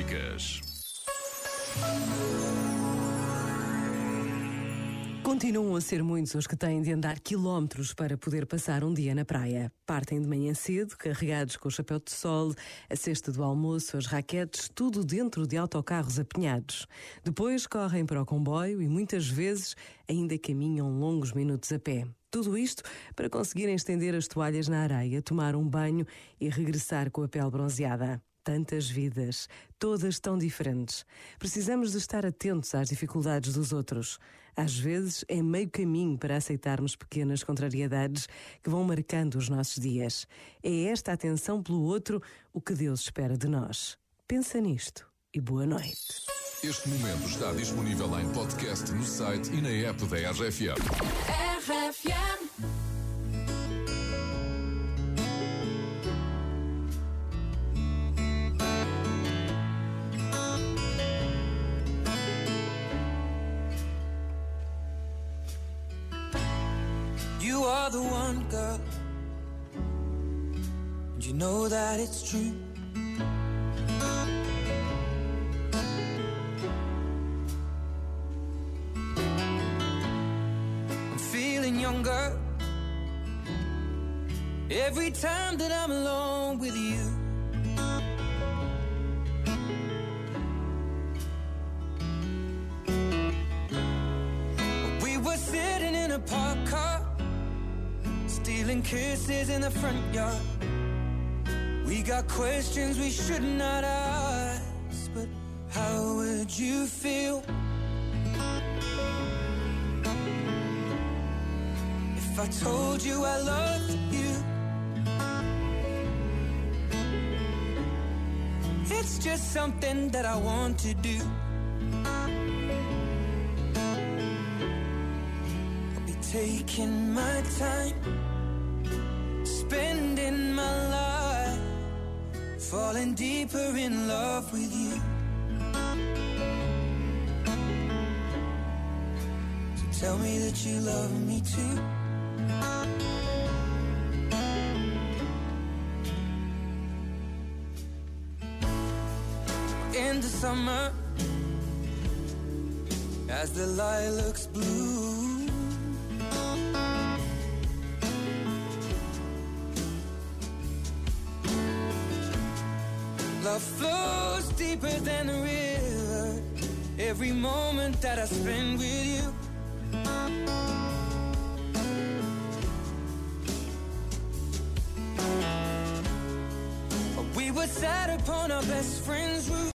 músicas. Continuam a ser muitos os que têm de andar quilómetros para poder passar um dia na praia. Partem de manhã cedo, carregados com o chapéu de sol, a cesta do almoço, as raquetes, tudo dentro de autocarros apinhados. Depois correm para o comboio e muitas vezes ainda caminham longos minutos a pé. Tudo isto para conseguirem estender as toalhas na areia, tomar um banho e regressar com a pele bronzeada tantas vidas, todas tão diferentes. Precisamos de estar atentos às dificuldades dos outros. Às vezes é meio caminho para aceitarmos pequenas contrariedades que vão marcando os nossos dias. É esta atenção pelo outro o que Deus espera de nós. Pensa nisto e boa noite. Este momento está disponível em podcast no site e na app da RFM. RFM. You are the one girl, and you know that it's true. I'm feeling younger every time that I'm alone with you. Kisses in the front yard. We got questions we should not ask, but how would you feel if I told you I loved you? It's just something that I want to do. I'll be taking my time falling deeper in love with you. So tell me that you love me too. In the summer, as the lilacs blue. Love flows deeper than the river. Every moment that I spend with you. We were sat upon our best friend's roof.